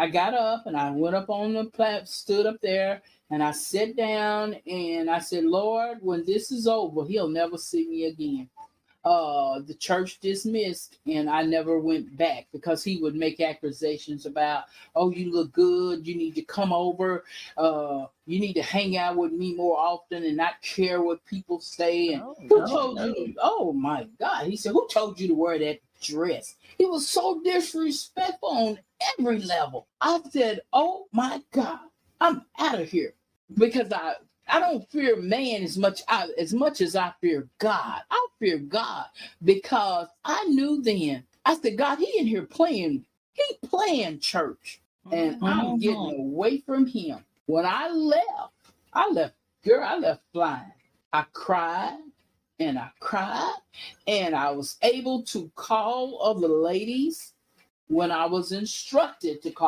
I got up and I went up on the platform, stood up there, and I sat down and I said, Lord, when this is over, he'll never see me again. Uh, the church dismissed, and I never went back because he would make accusations about, oh, you look good, you need to come over, uh, you need to hang out with me more often and not care what people say. And Oh, who no, told no. you? To, oh my God! He said, who told you to wear that dress? He was so disrespectful on every level. I said, oh my God, I'm out of here because I I don't fear man as much I, as much as I fear God. I fear God because I knew then. I said, God, he in here playing, he playing church, and I'm Mhm. getting away from him. When I left, I left, girl, I left flying. I cried and I cried, and I was able to call other ladies when I was instructed to call.